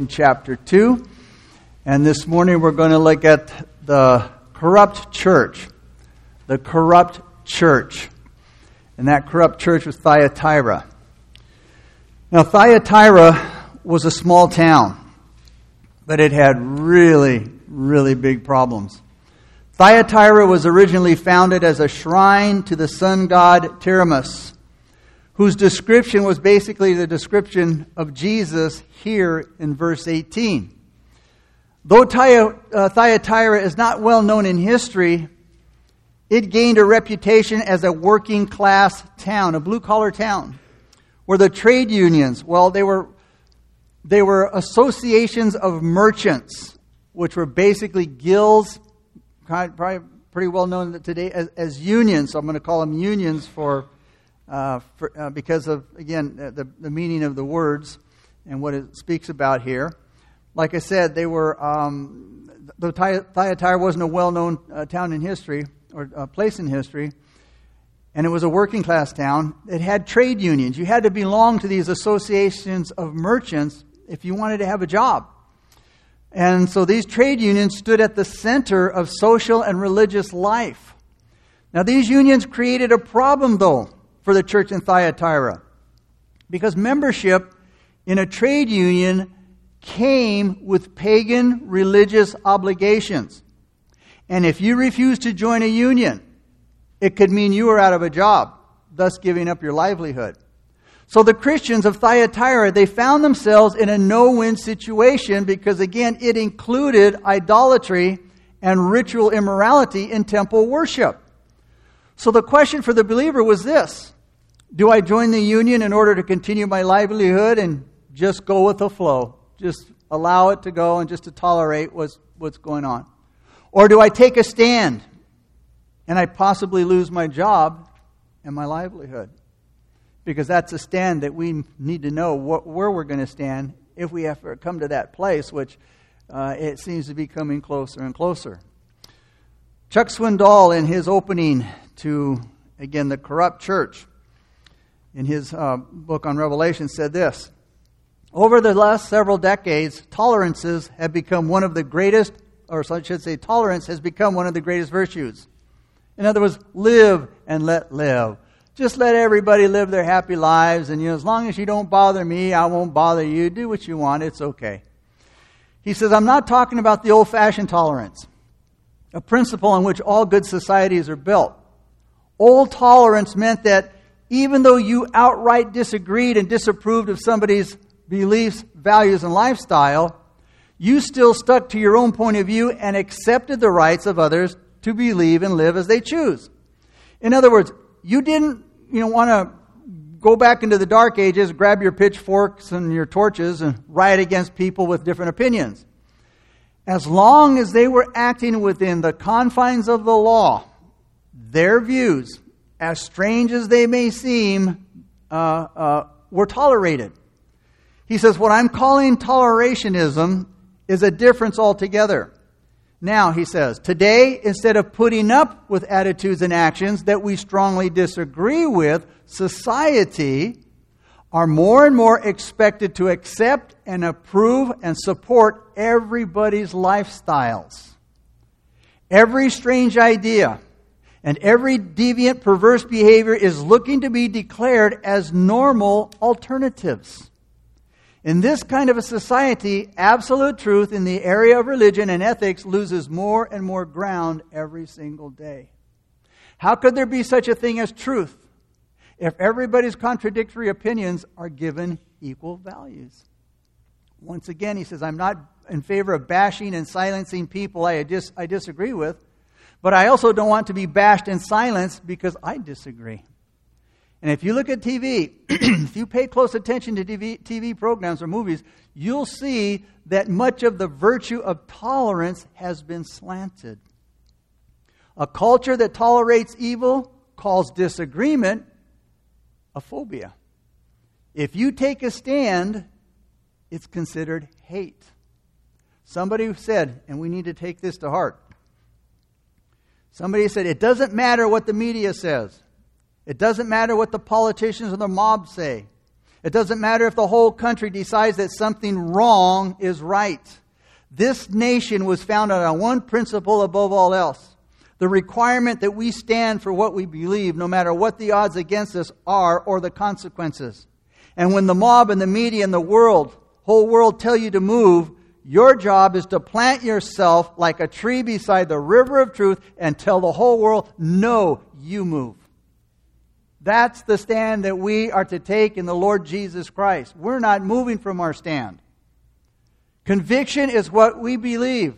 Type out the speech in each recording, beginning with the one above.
Revelation chapter 2. And this morning we're going to look at the corrupt church. The corrupt church. And that corrupt church was Thyatira. Now, Thyatira was a small town, but it had really, really big problems. Thyatira was originally founded as a shrine to the sun god Tiamat, whose description was basically the description of Jesus here in verse 18. Though uh, Thyatira is not well known in history, it gained a reputation as a working class town, a blue collar town, where the trade unions, well, they were, they were associations of merchants, which were basically guilds, probably pretty well known today as, as unions. So I'm going to call them unions for, uh, for uh, because of, again, the, the meaning of the words and what it speaks about here. Like I said, they were, um, though Thyatira wasn't a well known uh, town in history or uh, place in history, and it was a working class town, it had trade unions. You had to belong to these associations of merchants if you wanted to have a job. And so these trade unions stood at the center of social and religious life. Now, these unions created a problem, though, for the church in Thyatira, because membership in a trade union came with pagan religious obligations. And if you refuse to join a union, it could mean you are out of a job, thus giving up your livelihood. So the Christians of Thyatira, they found themselves in a no-win situation because again, it included idolatry and ritual immorality in temple worship. So the question for the believer was this. Do I join the union in order to continue my livelihood and just go with the flow? just allow it to go and just to tolerate what's, what's going on? Or do I take a stand and I possibly lose my job and my livelihood? Because that's a stand that we need to know what, where we're going to stand if we ever come to that place, which uh, it seems to be coming closer and closer. Chuck Swindoll, in his opening to, again, the corrupt church, in his uh, book on Revelation, said this over the last several decades, tolerances have become one of the greatest, or I should say, tolerance has become one of the greatest virtues. In other words, live and let live. Just let everybody live their happy lives, and you know, as long as you don't bother me, I won't bother you. Do what you want, it's okay. He says, I'm not talking about the old fashioned tolerance, a principle on which all good societies are built. Old tolerance meant that even though you outright disagreed and disapproved of somebody's beliefs, values, and lifestyle, you still stuck to your own point of view and accepted the rights of others to believe and live as they choose. In other words, you didn't you know, want to go back into the dark ages, grab your pitchforks and your torches, and riot against people with different opinions. As long as they were acting within the confines of the law, their views, as strange as they may seem, uh, uh, were tolerated. He says, What I'm calling tolerationism is a difference altogether. Now, he says, today, instead of putting up with attitudes and actions that we strongly disagree with, society are more and more expected to accept and approve and support everybody's lifestyles. Every strange idea and every deviant, perverse behavior is looking to be declared as normal alternatives. In this kind of a society, absolute truth in the area of religion and ethics loses more and more ground every single day. How could there be such a thing as truth if everybody's contradictory opinions are given equal values? Once again, he says, I'm not in favor of bashing and silencing people I, dis- I disagree with, but I also don't want to be bashed and silenced because I disagree. And if you look at TV, if you pay close attention to TV, TV, programs or movies, you'll see that much of the virtue of tolerance has been slanted. A culture that tolerates evil calls disagreement a phobia. If you take a stand, it's considered hate. Somebody said, and we need to take this to heart. Somebody said, it doesn't matter what the media says. It doesn't matter what the politicians or the mob say. It doesn't matter if the whole country decides that something wrong is right. This nation was founded on one principle above all else the requirement that we stand for what we believe, no matter what the odds against us are or the consequences. And when the mob and the media and the world, whole world tell you to move, your job is to plant yourself like a tree beside the river of truth and tell the whole world, no, you move. That's the stand that we are to take in the Lord Jesus Christ. We're not moving from our stand. Conviction is what we believe.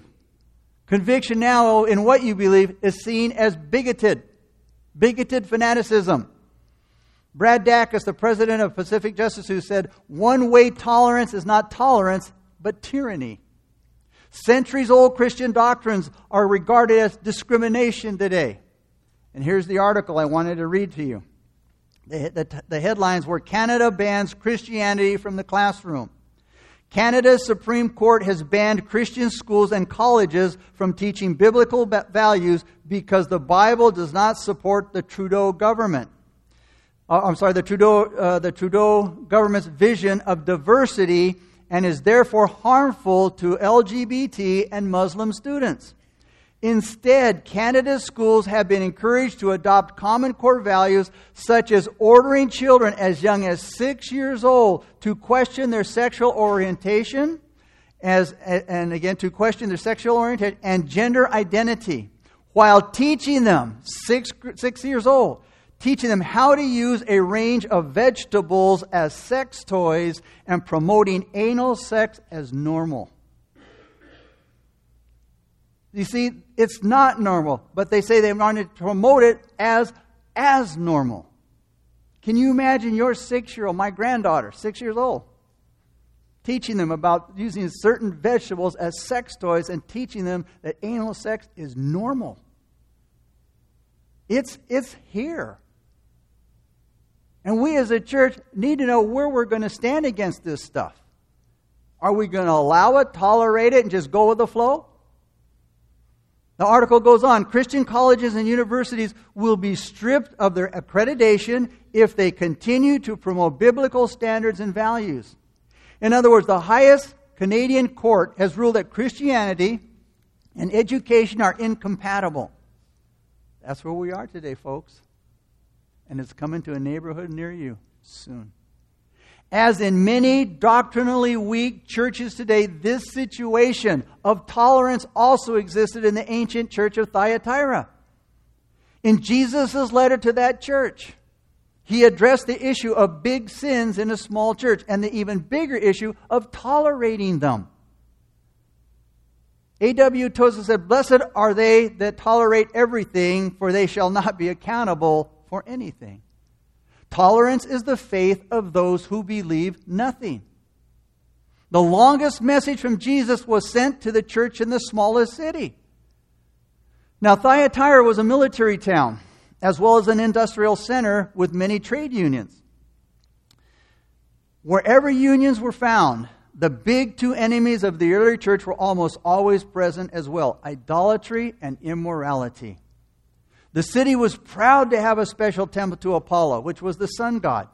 Conviction now in what you believe is seen as bigoted, bigoted fanaticism. Brad Dacus, the president of Pacific Justice, who said, one way tolerance is not tolerance, but tyranny. Centuries old Christian doctrines are regarded as discrimination today. And here's the article I wanted to read to you. The, the, the headlines were Canada bans Christianity from the classroom. Canada's Supreme Court has banned Christian schools and colleges from teaching biblical values because the Bible does not support the Trudeau government. Uh, I'm sorry, the Trudeau, uh, the Trudeau government's vision of diversity and is therefore harmful to LGBT and Muslim students. Instead, Canada's schools have been encouraged to adopt common core values such as ordering children as young as six years old to question their sexual orientation, as, and again, to question their sexual orientation and gender identity, while teaching them, six, six years old, teaching them how to use a range of vegetables as sex toys and promoting anal sex as normal. You see, it's not normal, but they say they want to promote it as as normal. Can you imagine your six year old, my granddaughter, six years old, teaching them about using certain vegetables as sex toys and teaching them that anal sex is normal? It's, it's here. And we as a church need to know where we're going to stand against this stuff. Are we going to allow it, tolerate it, and just go with the flow? The article goes on Christian colleges and universities will be stripped of their accreditation if they continue to promote biblical standards and values. In other words, the highest Canadian court has ruled that Christianity and education are incompatible. That's where we are today, folks. And it's coming to a neighborhood near you soon. As in many doctrinally weak churches today, this situation of tolerance also existed in the ancient church of Thyatira. In Jesus' letter to that church, he addressed the issue of big sins in a small church and the even bigger issue of tolerating them. A.W. Tozer said, Blessed are they that tolerate everything, for they shall not be accountable for anything. Tolerance is the faith of those who believe nothing. The longest message from Jesus was sent to the church in the smallest city. Now, Thyatira was a military town, as well as an industrial center with many trade unions. Wherever unions were found, the big two enemies of the early church were almost always present as well idolatry and immorality. The city was proud to have a special temple to Apollo, which was the sun god,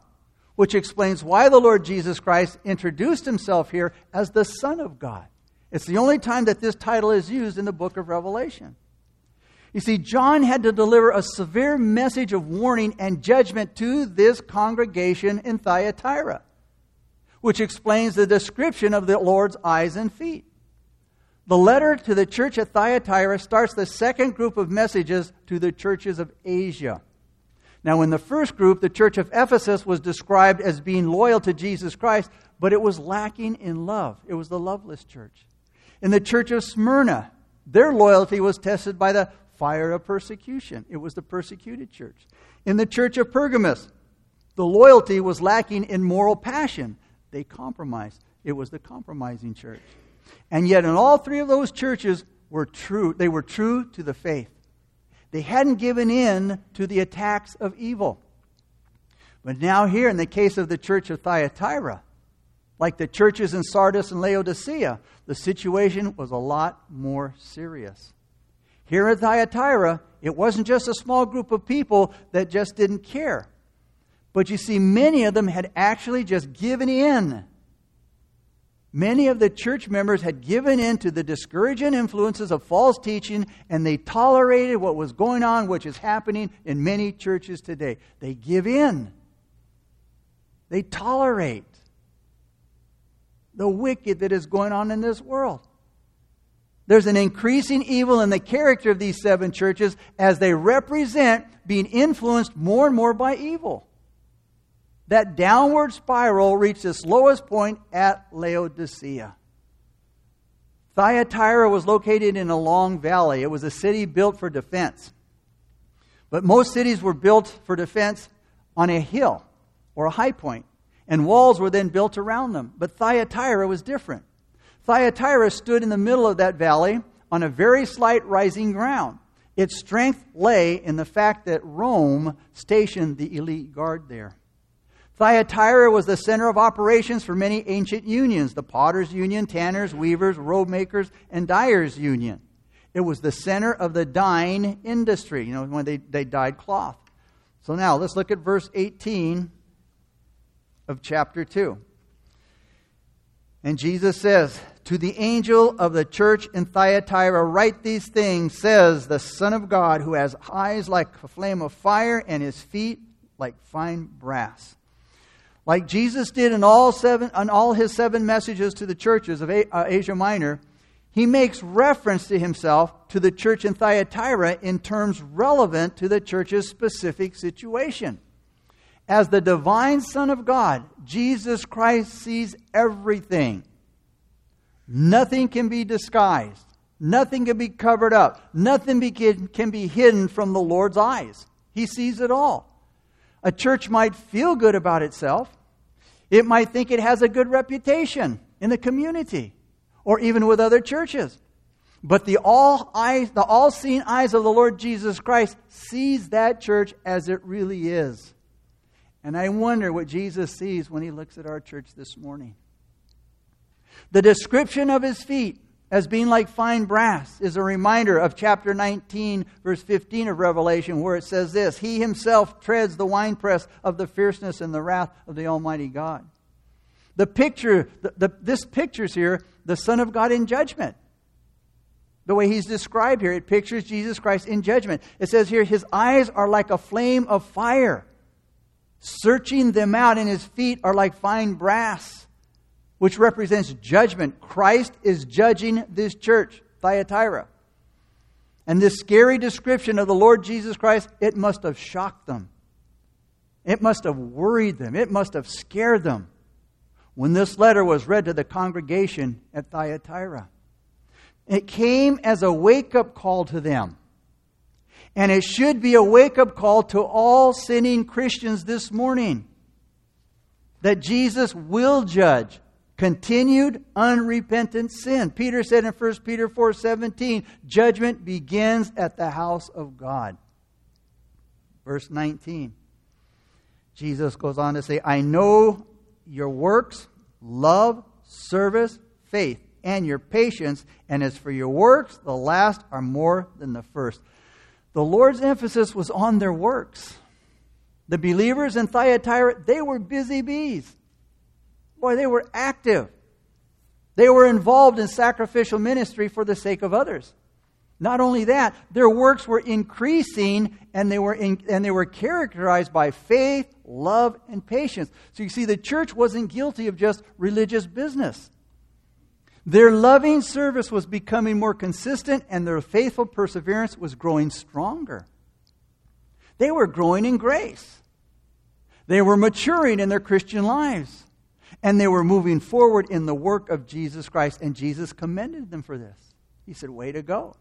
which explains why the Lord Jesus Christ introduced himself here as the Son of God. It's the only time that this title is used in the book of Revelation. You see, John had to deliver a severe message of warning and judgment to this congregation in Thyatira, which explains the description of the Lord's eyes and feet. The letter to the church at Thyatira starts the second group of messages to the churches of Asia. Now, in the first group, the church of Ephesus was described as being loyal to Jesus Christ, but it was lacking in love. It was the loveless church. In the church of Smyrna, their loyalty was tested by the fire of persecution. It was the persecuted church. In the church of Pergamos, the loyalty was lacking in moral passion. They compromised. It was the compromising church. And yet, in all three of those churches, were true. They were true to the faith. They hadn't given in to the attacks of evil. But now, here in the case of the church of Thyatira, like the churches in Sardis and Laodicea, the situation was a lot more serious. Here at Thyatira, it wasn't just a small group of people that just didn't care. But you see, many of them had actually just given in. Many of the church members had given in to the discouraging influences of false teaching and they tolerated what was going on, which is happening in many churches today. They give in, they tolerate the wicked that is going on in this world. There's an increasing evil in the character of these seven churches as they represent being influenced more and more by evil. That downward spiral reached its lowest point at Laodicea. Thyatira was located in a long valley. It was a city built for defense. But most cities were built for defense on a hill or a high point, and walls were then built around them. But Thyatira was different. Thyatira stood in the middle of that valley on a very slight rising ground. Its strength lay in the fact that Rome stationed the elite guard there. Thyatira was the center of operations for many ancient unions the Potters' Union, Tanners, Weavers, Robe Makers, and Dyers' Union. It was the center of the dyeing industry, you know, when they, they dyed cloth. So now let's look at verse 18 of chapter 2. And Jesus says, To the angel of the church in Thyatira, write these things, says the Son of God, who has eyes like a flame of fire and his feet like fine brass like Jesus did in all, seven, in all his seven messages to the churches of uh, Asia Minor, he makes reference to himself to the church in Thyatira in terms relevant to the church's specific situation. As the divine Son of God, Jesus Christ sees everything. Nothing can be disguised. Nothing can be covered up. Nothing can be hidden from the Lord's eyes. He sees it all. A church might feel good about itself. It might think it has a good reputation in the community or even with other churches. But the all eyes, the all-seeing eyes of the Lord Jesus Christ sees that church as it really is. And I wonder what Jesus sees when he looks at our church this morning. The description of his feet as being like fine brass is a reminder of chapter 19, verse 15 of Revelation, where it says this He himself treads the winepress of the fierceness and the wrath of the Almighty God. The picture, the, the, this pictures here the Son of God in judgment. The way he's described here, it pictures Jesus Christ in judgment. It says here, His eyes are like a flame of fire, searching them out, and His feet are like fine brass which represents judgment. Christ is judging this church, Thyatira. And this scary description of the Lord Jesus Christ, it must have shocked them. It must have worried them. It must have scared them when this letter was read to the congregation at Thyatira. It came as a wake up call to them. And it should be a wake up call to all sinning Christians this morning that Jesus will judge continued unrepentant sin. Peter said in 1 Peter 4:17, judgment begins at the house of God. Verse 19. Jesus goes on to say, I know your works, love, service, faith, and your patience, and as for your works, the last are more than the first. The Lord's emphasis was on their works. The believers in Thyatira, they were busy bees. Boy, they were active. They were involved in sacrificial ministry for the sake of others. Not only that, their works were increasing and they were, in, and they were characterized by faith, love, and patience. So you see, the church wasn't guilty of just religious business. Their loving service was becoming more consistent and their faithful perseverance was growing stronger. They were growing in grace, they were maturing in their Christian lives. And they were moving forward in the work of Jesus Christ, and Jesus commended them for this. He said, Way to go.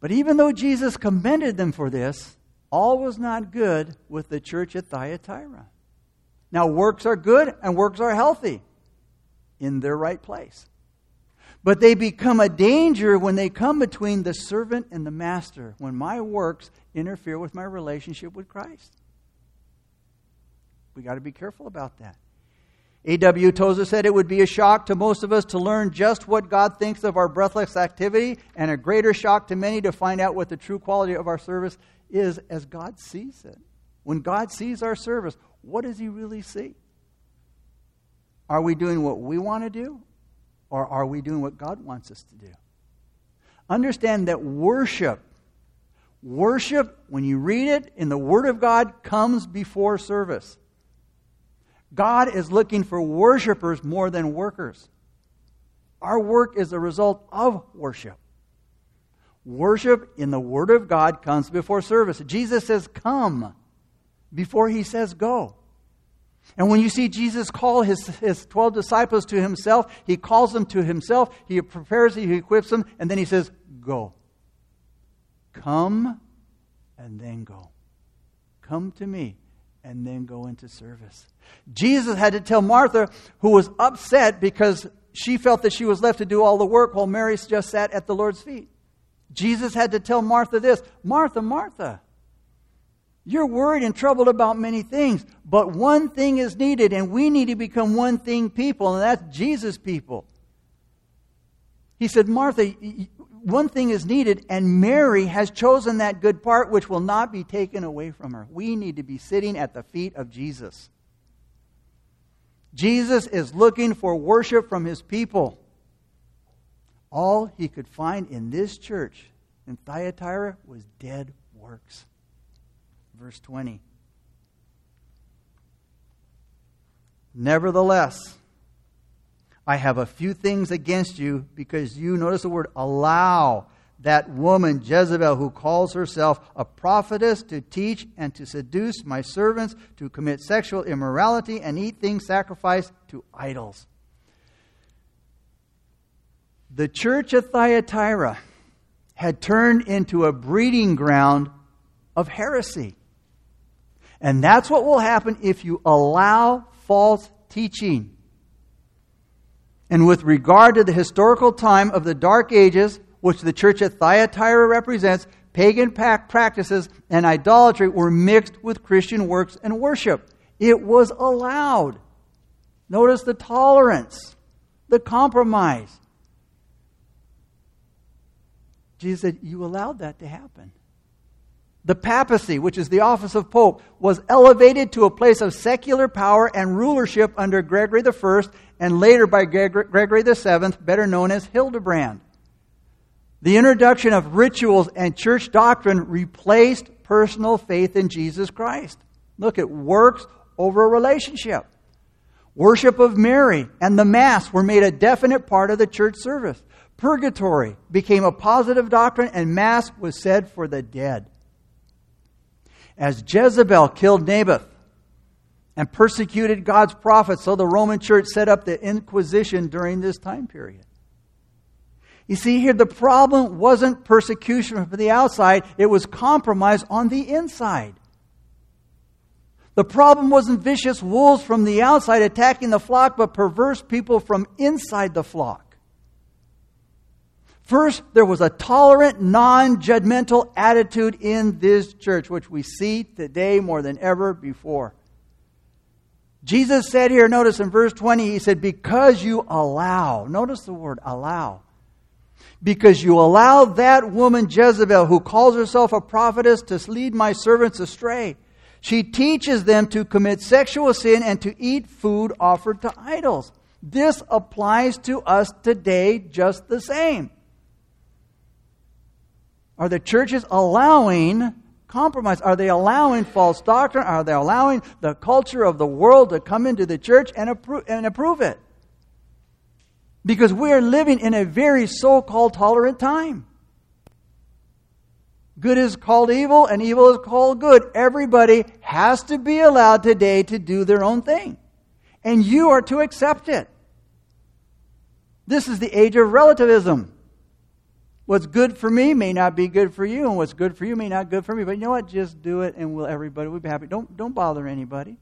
But even though Jesus commended them for this, all was not good with the church at Thyatira. Now, works are good and works are healthy in their right place. But they become a danger when they come between the servant and the master, when my works interfere with my relationship with Christ. We got to be careful about that. A.W. Tozer said it would be a shock to most of us to learn just what God thinks of our breathless activity, and a greater shock to many to find out what the true quality of our service is as God sees it. When God sees our service, what does He really see? Are we doing what we want to do, or are we doing what God wants us to do? Understand that worship, worship, when you read it in the Word of God, comes before service. God is looking for worshipers more than workers. Our work is a result of worship. Worship in the Word of God comes before service. Jesus says, Come, before he says, Go. And when you see Jesus call his, his 12 disciples to himself, he calls them to himself, he prepares, them, he equips them, and then he says, Go. Come and then go. Come to me and then go into service. Jesus had to tell Martha, who was upset because she felt that she was left to do all the work while Mary just sat at the Lord's feet. Jesus had to tell Martha this Martha, Martha, you're worried and troubled about many things, but one thing is needed, and we need to become one thing people, and that's Jesus people. He said, Martha, one thing is needed, and Mary has chosen that good part which will not be taken away from her. We need to be sitting at the feet of Jesus. Jesus is looking for worship from his people. All he could find in this church in Thyatira was dead works. Verse 20. Nevertheless, I have a few things against you because you, notice the word, allow that woman Jezebel, who calls herself a prophetess, to teach and to seduce my servants to commit sexual immorality and eat things sacrificed to idols. The church of Thyatira had turned into a breeding ground of heresy. And that's what will happen if you allow false teaching. And with regard to the historical time of the Dark Ages, which the church at Thyatira represents, pagan practices and idolatry were mixed with Christian works and worship. It was allowed. Notice the tolerance, the compromise. Jesus said, You allowed that to happen. The papacy, which is the office of pope, was elevated to a place of secular power and rulership under Gregory I and later by Gregory VII, better known as Hildebrand. The introduction of rituals and church doctrine replaced personal faith in Jesus Christ. Look, it works over a relationship. Worship of Mary and the Mass were made a definite part of the church service. Purgatory became a positive doctrine, and Mass was said for the dead. As Jezebel killed Naboth and persecuted God's prophets, so the Roman church set up the Inquisition during this time period. You see here, the problem wasn't persecution from the outside, it was compromise on the inside. The problem wasn't vicious wolves from the outside attacking the flock, but perverse people from inside the flock. First, there was a tolerant, non judgmental attitude in this church, which we see today more than ever before. Jesus said here, notice in verse 20, he said, Because you allow, notice the word allow because you allow that woman Jezebel, who calls herself a prophetess, to lead my servants astray. She teaches them to commit sexual sin and to eat food offered to idols. This applies to us today just the same. Are the churches allowing compromise? Are they allowing false doctrine? Are they allowing the culture of the world to come into the church and approve, and approve it? Because we are living in a very so called tolerant time. Good is called evil, and evil is called good. Everybody has to be allowed today to do their own thing. And you are to accept it. This is the age of relativism. What's good for me may not be good for you, and what's good for you may not be good for me. But you know what? Just do it, and we'll, everybody will be happy. Don't, don't bother anybody.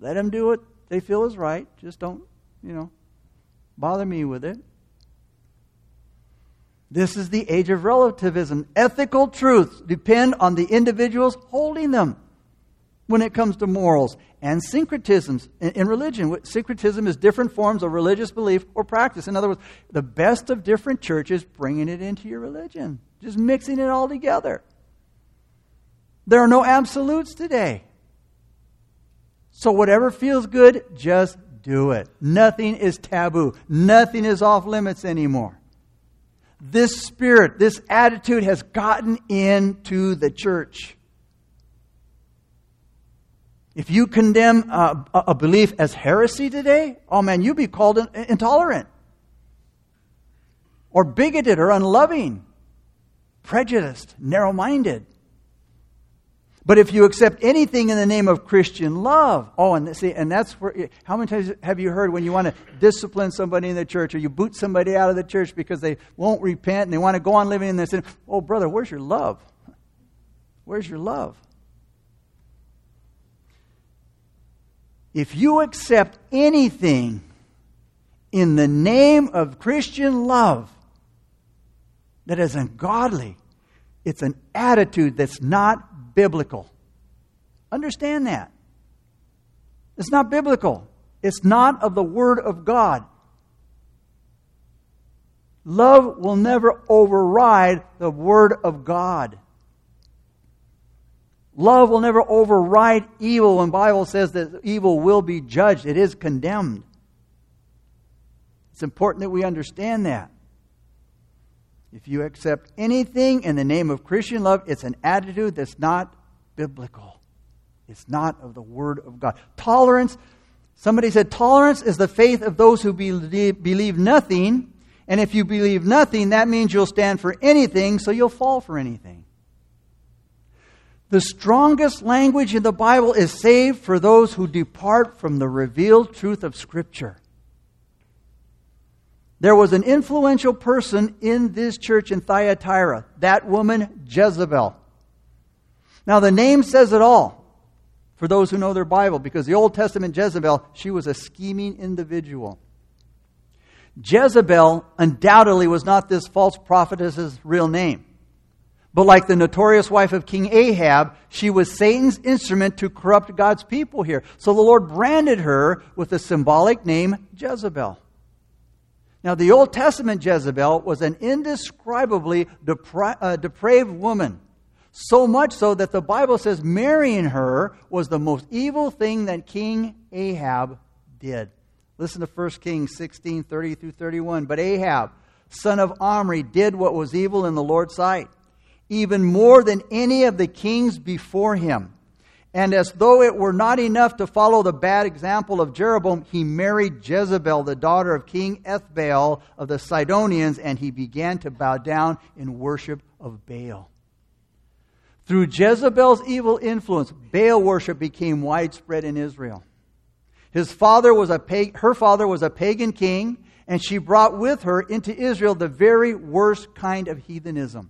Let them do what they feel is right. Just don't, you know, bother me with it. This is the age of relativism. Ethical truths depend on the individuals holding them when it comes to morals and syncretisms in religion. Syncretism is different forms of religious belief or practice. In other words, the best of different churches bringing it into your religion, just mixing it all together. There are no absolutes today. So, whatever feels good, just do it. Nothing is taboo, nothing is off limits anymore. This spirit, this attitude has gotten into the church. If you condemn a, a belief as heresy today, oh man, you'd be called intolerant or bigoted or unloving, prejudiced, narrow minded. But if you accept anything in the name of Christian love, oh, and see, and that's where, how many times have you heard when you want to discipline somebody in the church or you boot somebody out of the church because they won't repent and they want to go on living in their sin? Oh, brother, where's your love? Where's your love? If you accept anything in the name of Christian love that is ungodly, it's an attitude that's not biblical. Understand that. It's not biblical. It's not of the Word of God. Love will never override the Word of God. Love will never override evil when Bible says that evil will be judged. It is condemned. It's important that we understand that. If you accept anything in the name of Christian love, it's an attitude that's not biblical. It's not of the Word of God. Tolerance, somebody said, tolerance is the faith of those who believe, believe nothing. And if you believe nothing, that means you'll stand for anything, so you'll fall for anything. The strongest language in the Bible is saved for those who depart from the revealed truth of Scripture. There was an influential person in this church in Thyatira, that woman, Jezebel. Now, the name says it all for those who know their Bible, because the Old Testament Jezebel, she was a scheming individual. Jezebel undoubtedly was not this false prophetess's real name. But like the notorious wife of King Ahab, she was Satan's instrument to corrupt God's people here. So the Lord branded her with the symbolic name Jezebel. Now, the Old Testament Jezebel was an indescribably depra- uh, depraved woman. So much so that the Bible says marrying her was the most evil thing that King Ahab did. Listen to 1 Kings 16 30 through 31. But Ahab, son of Omri, did what was evil in the Lord's sight, even more than any of the kings before him. And as though it were not enough to follow the bad example of Jeroboam, he married Jezebel, the daughter of King Ethbaal of the Sidonians, and he began to bow down in worship of Baal. Through Jezebel's evil influence, Baal worship became widespread in Israel. His father was a pag- her father was a pagan king, and she brought with her into Israel the very worst kind of heathenism.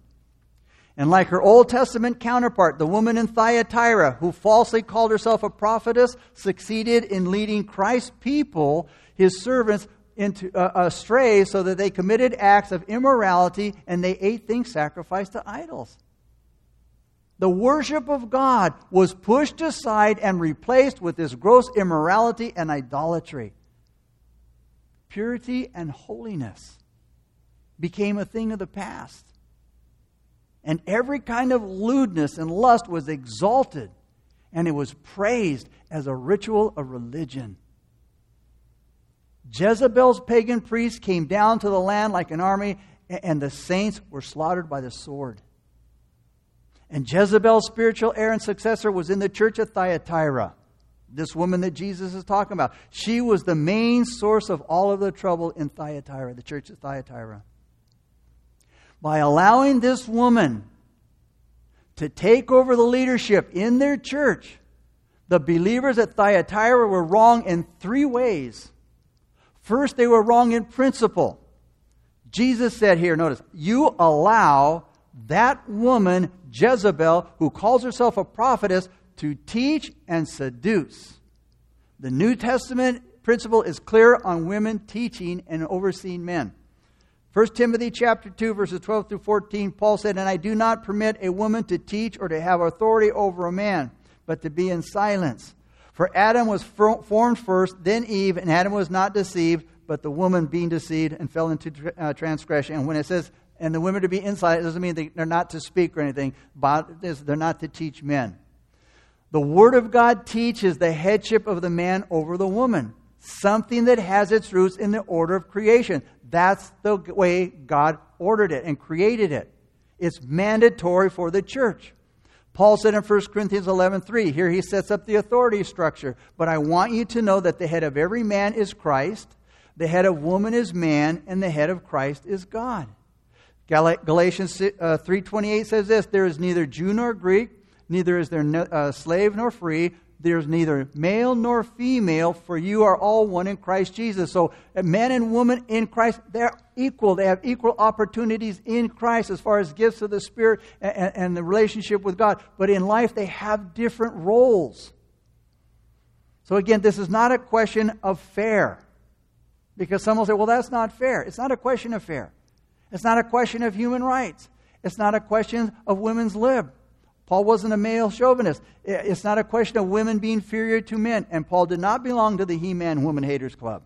And like her Old Testament counterpart, the woman in Thyatira, who falsely called herself a prophetess, succeeded in leading Christ's people, his servants, into uh, astray so that they committed acts of immorality and they ate things sacrificed to idols. The worship of God was pushed aside and replaced with this gross immorality and idolatry. Purity and holiness became a thing of the past and every kind of lewdness and lust was exalted, and it was praised as a ritual of religion. Jezebel's pagan priests came down to the land like an army, and the saints were slaughtered by the sword. And Jezebel's spiritual heir and successor was in the church of Thyatira. This woman that Jesus is talking about. She was the main source of all of the trouble in Thyatira, the church of Thyatira by allowing this woman to take over the leadership in their church, the believers at Thyatira were wrong in three ways. First, they were wrong in principle. Jesus said here, notice, you allow that woman, Jezebel, who calls herself a prophetess, to teach and seduce. The New Testament principle is clear on women teaching and overseeing men. 1 Timothy chapter 2 verses 12 through 14 Paul said and I do not permit a woman to teach or to have authority over a man but to be in silence for Adam was formed first then Eve and Adam was not deceived but the woman being deceived and fell into uh, transgression and when it says and the women to be inside. It doesn't mean they, they're not to speak or anything. but They're not to teach men. The Word of God teaches the headship of the man over the woman, something that has its roots in the order of creation. That's the way God ordered it and created it. It's mandatory for the church. Paul said in 1 Corinthians 11:3, here he sets up the authority structure, but I want you to know that the head of every man is Christ, the head of woman is man, and the head of Christ is God. Galatians 3:28 uh, says this, there is neither Jew nor Greek, neither is there uh, slave nor free, there's neither male nor female, for you are all one in Christ Jesus. So, men and women in Christ, they're equal. They have equal opportunities in Christ as far as gifts of the Spirit and, and the relationship with God. But in life, they have different roles. So, again, this is not a question of fair. Because some will say, well, that's not fair. It's not a question of fair. It's not a question of human rights. It's not a question of women's lib. Paul wasn't a male chauvinist. It's not a question of women being inferior to men. And Paul did not belong to the He Man Woman Haters Club.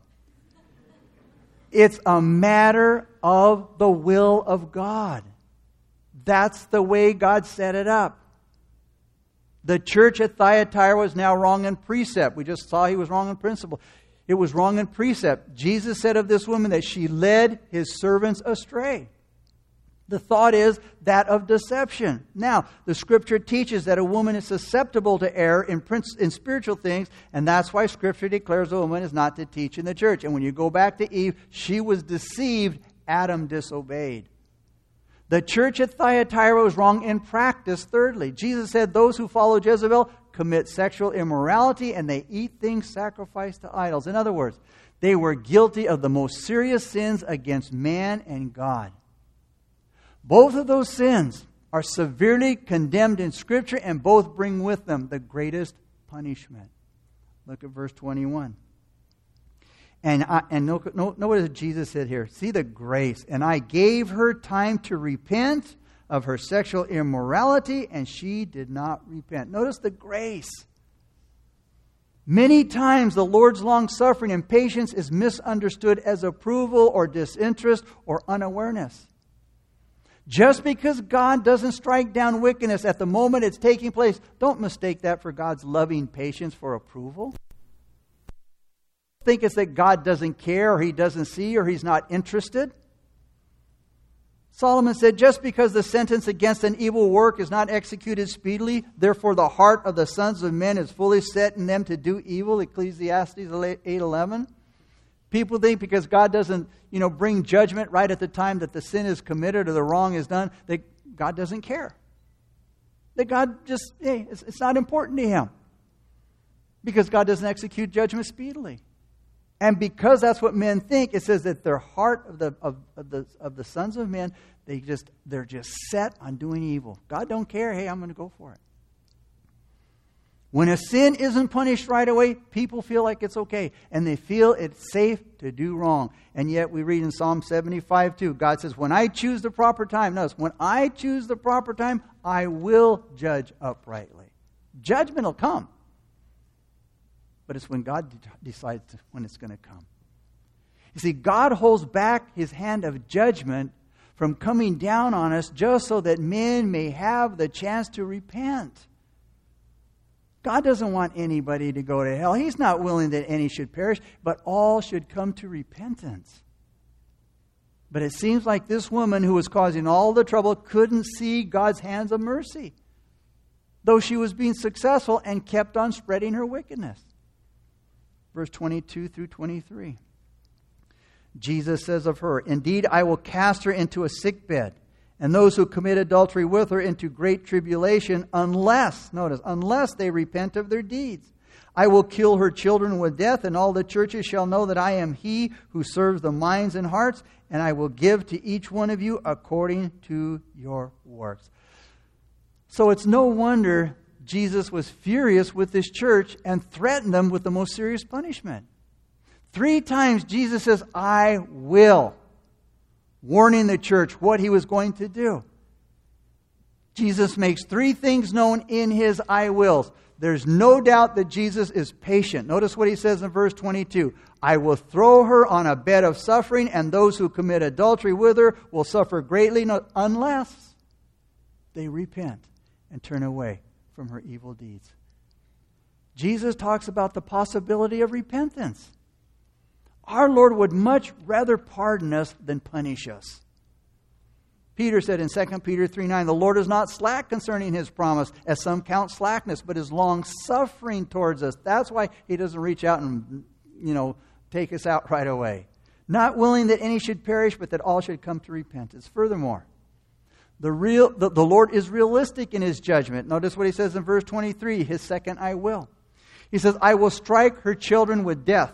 It's a matter of the will of God. That's the way God set it up. The church at Thyatira was now wrong in precept. We just saw he was wrong in principle. It was wrong in precept. Jesus said of this woman that she led his servants astray. The thought is that of deception. Now, the scripture teaches that a woman is susceptible to error in, in spiritual things, and that's why scripture declares a woman is not to teach in the church. And when you go back to Eve, she was deceived, Adam disobeyed. The church at Thyatira was wrong in practice, thirdly. Jesus said those who follow Jezebel commit sexual immorality and they eat things sacrificed to idols. In other words, they were guilty of the most serious sins against man and God. Both of those sins are severely condemned in Scripture, and both bring with them the greatest punishment. Look at verse 21. And, I, and note, note, note what Jesus said here. See the grace. And I gave her time to repent of her sexual immorality, and she did not repent. Notice the grace. Many times the Lord's long suffering and patience is misunderstood as approval or disinterest or unawareness. Just because God doesn't strike down wickedness at the moment it's taking place, don't mistake that for God's loving patience for approval. Think it's that God doesn't care or he doesn't see or he's not interested. Solomon said, Just because the sentence against an evil work is not executed speedily, therefore the heart of the sons of men is fully set in them to do evil. Ecclesiastes 8.11. People think because God doesn't, you know, bring judgment right at the time that the sin is committed or the wrong is done, that God doesn't care. That God just, hey, it's, it's not important to Him. Because God doesn't execute judgment speedily. And because that's what men think, it says that their heart of the, of, of, the, of the sons of men, they just, they're just set on doing evil. God don't care. Hey, I'm going to go for it. When a sin isn't punished right away, people feel like it's okay and they feel it's safe to do wrong. And yet we read in Psalm 75 too, God says, When I choose the proper time, notice, when I choose the proper time, I will judge uprightly. Judgment will come. But it's when God de- decides when it's going to come. You see, God holds back his hand of judgment from coming down on us just so that men may have the chance to repent. God doesn't want anybody to go to hell. He's not willing that any should perish, but all should come to repentance. But it seems like this woman who was causing all the trouble couldn't see God's hands of mercy, though she was being successful and kept on spreading her wickedness. Verse 22 through 23. Jesus says of her, Indeed, I will cast her into a sick bed and those who commit adultery with her into great tribulation, unless, notice, unless they repent of their deeds. I will kill her children with death, and all the churches shall know that I am he who serves the minds and hearts, and I will give to each one of you according to your works. So it's no wonder Jesus was furious with this church and threatened them with the most serious punishment. Three times Jesus says, I will warning the church what he was going to do. Jesus makes three things known in his I wills. there's no doubt that Jesus is patient. Notice what he says in verse 22 I will throw her on a bed of suffering, and those who commit adultery with her will suffer greatly unless they repent and turn away from her evil deeds. Jesus talks about the possibility of repentance. Our Lord would much rather pardon us than punish us. Peter said in 2 Peter 3 9, The Lord is not slack concerning his promise, as some count slackness, but is long suffering towards us. That's why he doesn't reach out and, you know, take us out right away. Not willing that any should perish, but that all should come to repentance. Furthermore, the, real, the, the Lord is realistic in his judgment. Notice what he says in verse 23 his second I will. He says, I will strike her children with death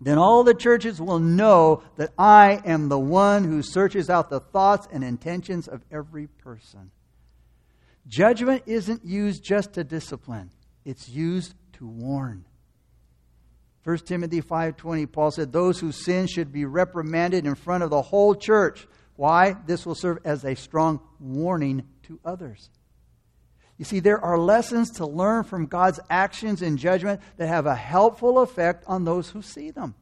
then all the churches will know that I am the one who searches out the thoughts and intentions of every person. Judgment isn't used just to discipline, it's used to warn. 1 Timothy 5:20 Paul said those who sin should be reprimanded in front of the whole church. Why? This will serve as a strong warning to others. You see, there are lessons to learn from God's actions and judgment that have a helpful effect on those who see them.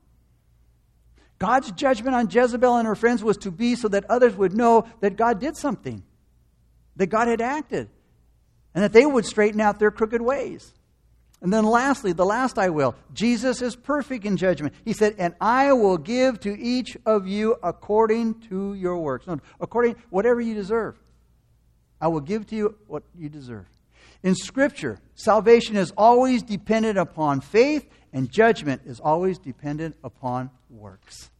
God's judgment on Jezebel and her friends was to be so that others would know that God did something, that God had acted, and that they would straighten out their crooked ways. And then lastly, the last I will. Jesus is perfect in judgment. He said, And I will give to each of you according to your works. No, according whatever you deserve. I will give to you what you deserve. In Scripture, salvation is always dependent upon faith, and judgment is always dependent upon works.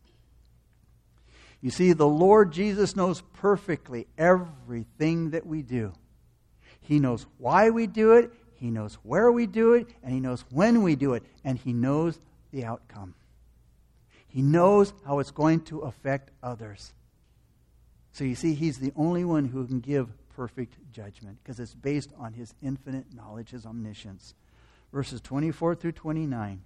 You see, the Lord Jesus knows perfectly everything that we do. He knows why we do it, He knows where we do it, and He knows when we do it, and He knows the outcome. He knows how it's going to affect others. So you see, He's the only one who can give perfect judgment because it's based on his infinite knowledge, his omniscience. Verses 24 through 29.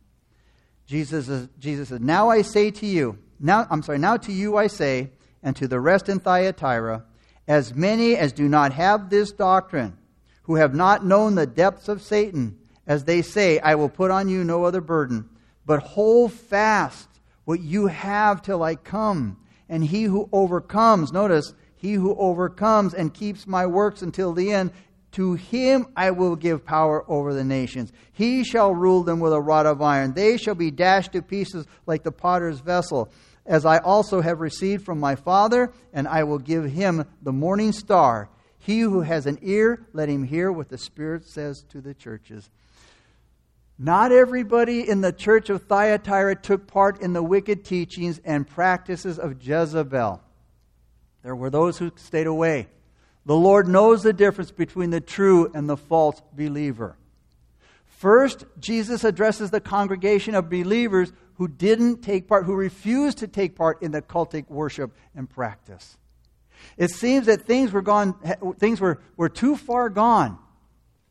Jesus, is, Jesus says, Now I say to you, now, I'm sorry, now to you I say, and to the rest in Thyatira, as many as do not have this doctrine, who have not known the depths of Satan, as they say, I will put on you no other burden, but hold fast what you have till I come. And he who overcomes, notice, he who overcomes and keeps my works until the end, to him I will give power over the nations. He shall rule them with a rod of iron. They shall be dashed to pieces like the potter's vessel, as I also have received from my Father, and I will give him the morning star. He who has an ear, let him hear what the Spirit says to the churches. Not everybody in the church of Thyatira took part in the wicked teachings and practices of Jezebel. There were those who stayed away. The Lord knows the difference between the true and the false believer. First, Jesus addresses the congregation of believers who didn't take part, who refused to take part in the cultic worship and practice. It seems that things were gone, things were, were too far gone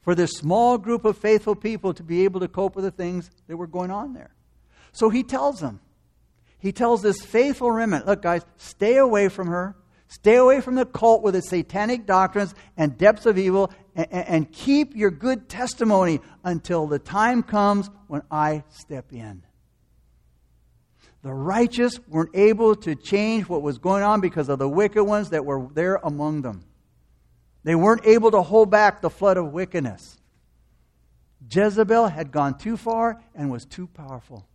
for this small group of faithful people to be able to cope with the things that were going on there. So he tells them, he tells this faithful remnant, look, guys, stay away from her. Stay away from the cult with its satanic doctrines and depths of evil, and, and keep your good testimony until the time comes when I step in. The righteous weren't able to change what was going on because of the wicked ones that were there among them. They weren't able to hold back the flood of wickedness. Jezebel had gone too far and was too powerful.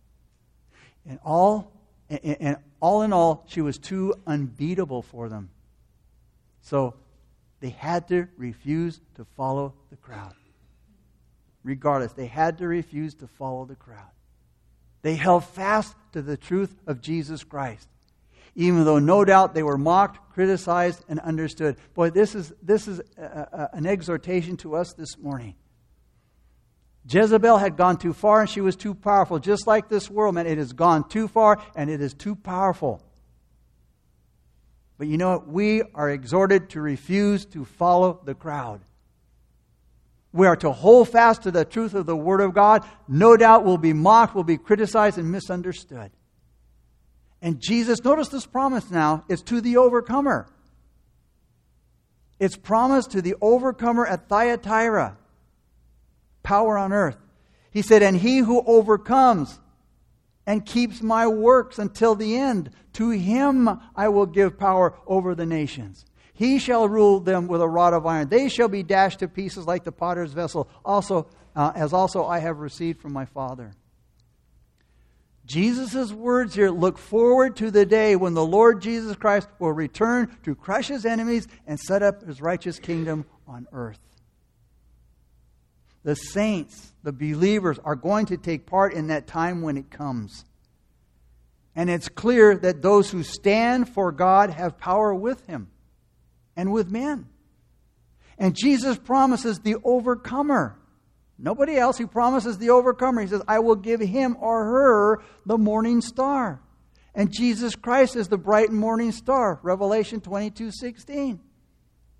And all and, all in all, she was too unbeatable for them. So they had to refuse to follow the crowd. Regardless, they had to refuse to follow the crowd. They held fast to the truth of Jesus Christ, even though no doubt they were mocked, criticized, and understood. Boy, this is, this is a, a, an exhortation to us this morning. Jezebel had gone too far and she was too powerful. Just like this world, man, it has gone too far and it is too powerful. But you know what? We are exhorted to refuse to follow the crowd. We are to hold fast to the truth of the Word of God. No doubt we'll be mocked, we'll be criticized, and misunderstood. And Jesus, notice this promise now, is to the overcomer. It's promised to the overcomer at Thyatira. Power on earth. He said, And he who overcomes and keeps my works until the end, to him I will give power over the nations. He shall rule them with a rod of iron. They shall be dashed to pieces like the potter's vessel, also, uh, as also I have received from my Father. Jesus' words here look forward to the day when the Lord Jesus Christ will return to crush his enemies and set up his righteous kingdom on earth. The saints, the believers, are going to take part in that time when it comes. And it's clear that those who stand for God have power with him and with men. And Jesus promises the overcomer Nobody else. He promises the overcomer. He says, I will give him or her the morning star. And Jesus Christ is the bright morning star. Revelation 22 16.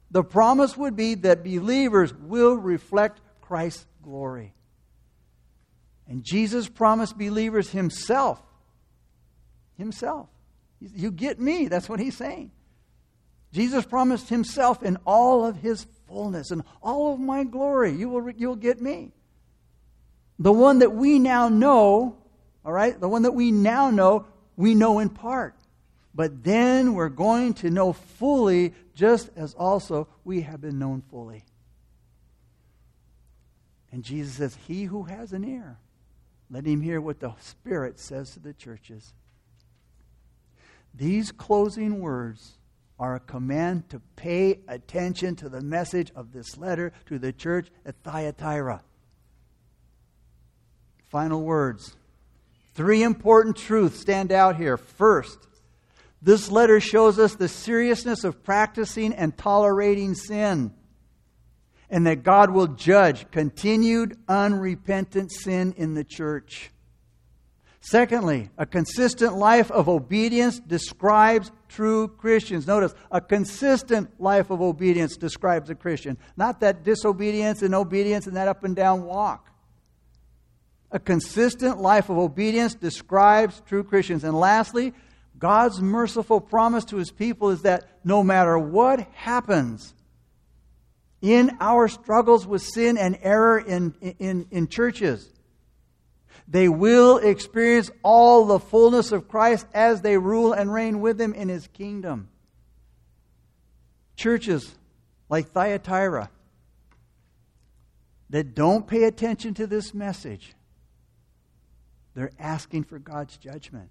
The promise would be that believers will reflect Christ's glory. And Jesus promised believers himself. Himself. You get me. That's what he's saying. Jesus promised himself in all of his fullness and all of my glory. You will, you'll get me. The one that we now know, all right, the one that we now know, we know in part. But then we're going to know fully, just as also we have been known fully. And Jesus says, He who has an ear, let him hear what the Spirit says to the churches. These closing words are a command to pay attention to the message of this letter to the church at Thyatira. Final words. Three important truths stand out here. First, this letter shows us the seriousness of practicing and tolerating sin, and that God will judge continued unrepentant sin in the church. Secondly, a consistent life of obedience describes true Christians. Notice, a consistent life of obedience describes a Christian, not that disobedience and obedience and that up and down walk. A consistent life of obedience describes true Christians. And lastly, God's merciful promise to his people is that no matter what happens in our struggles with sin and error in, in, in churches, they will experience all the fullness of Christ as they rule and reign with him in his kingdom. Churches like Thyatira that don't pay attention to this message, they're asking for God's judgment.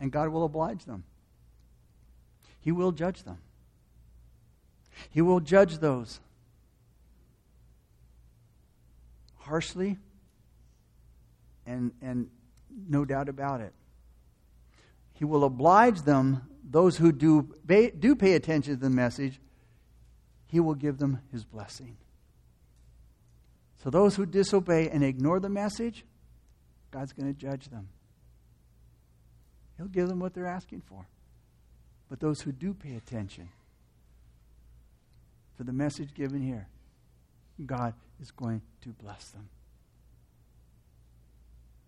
And God will oblige them. He will judge them. He will judge those harshly and, and no doubt about it. He will oblige them, those who do, do pay attention to the message, he will give them his blessing. So those who disobey and ignore the message, God's going to judge them. He'll give them what they're asking for. But those who do pay attention to the message given here, God is going to bless them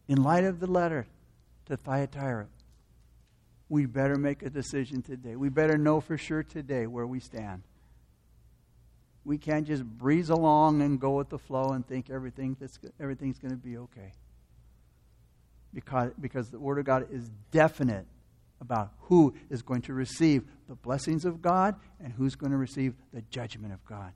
in light of the letter to Thyatira, we better make a decision today. We better know for sure today where we stand. We can't just breeze along and go with the flow and think everything that's, everything's going to be okay. Because, because the Word of God is definite about who is going to receive the blessings of God and who's going to receive the judgment of God.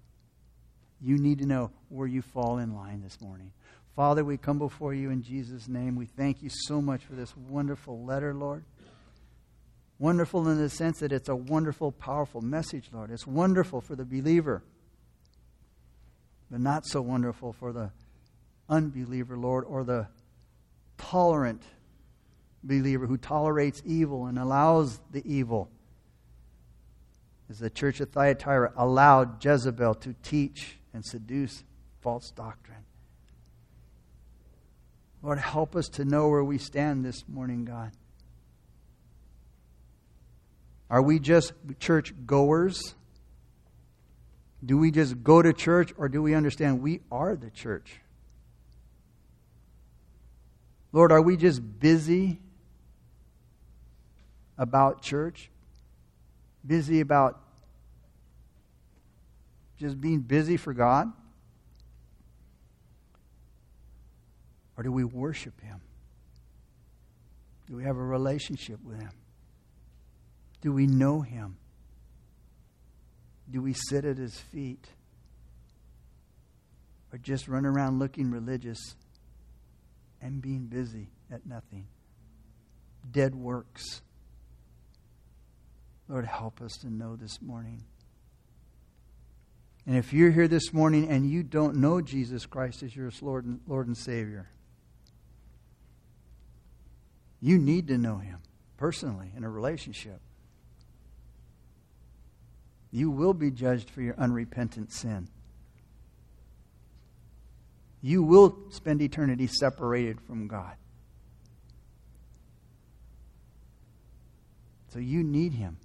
You need to know where you fall in line this morning. Father, we come before you in Jesus' name. We thank you so much for this wonderful letter, Lord. Wonderful in the sense that it's a wonderful, powerful message, Lord. It's wonderful for the believer, but not so wonderful for the unbeliever, Lord, or the tolerant believer who tolerates evil and allows the evil. As the church of Thyatira allowed Jezebel to teach and seduce false doctrine. Lord, help us to know where we stand this morning, God. Are we just church goers? Do we just go to church or do we understand we are the church? Lord, are we just busy about church? Busy about just being busy for God? Or do we worship Him? Do we have a relationship with Him? Do we know Him? Do we sit at His feet? Or just run around looking religious and being busy at nothing? Dead works. Lord, help us to know this morning. And if you're here this morning and you don't know Jesus Christ as your Lord and, Lord and Savior, you need to know Him personally in a relationship. You will be judged for your unrepentant sin. You will spend eternity separated from God. So you need Him.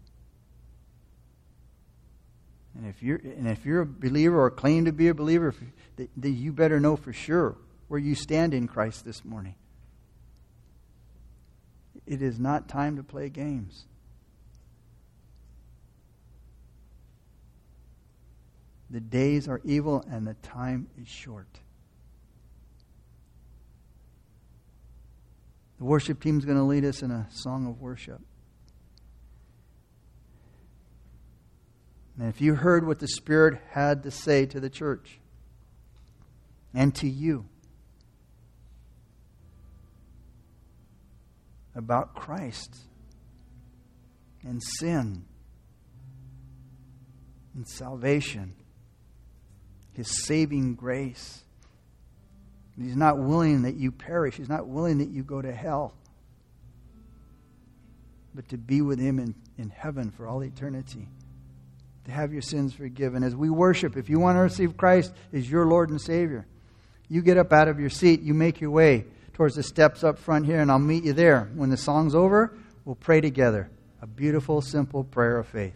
And if you're, and if you're a believer or claim to be a believer, then you better know for sure where you stand in Christ this morning. It is not time to play games. The days are evil and the time is short. The worship team is going to lead us in a song of worship. And if you heard what the Spirit had to say to the church and to you about Christ and sin and salvation, His saving grace, He's not willing that you perish, He's not willing that you go to hell, but to be with Him in, in heaven for all eternity to have your sins forgiven. As we worship, if you want to receive Christ as your Lord and Savior, you get up out of your seat, you make your way towards the steps up front here, and I'll meet you there. When the song's over, we'll pray together. A beautiful, simple prayer of faith.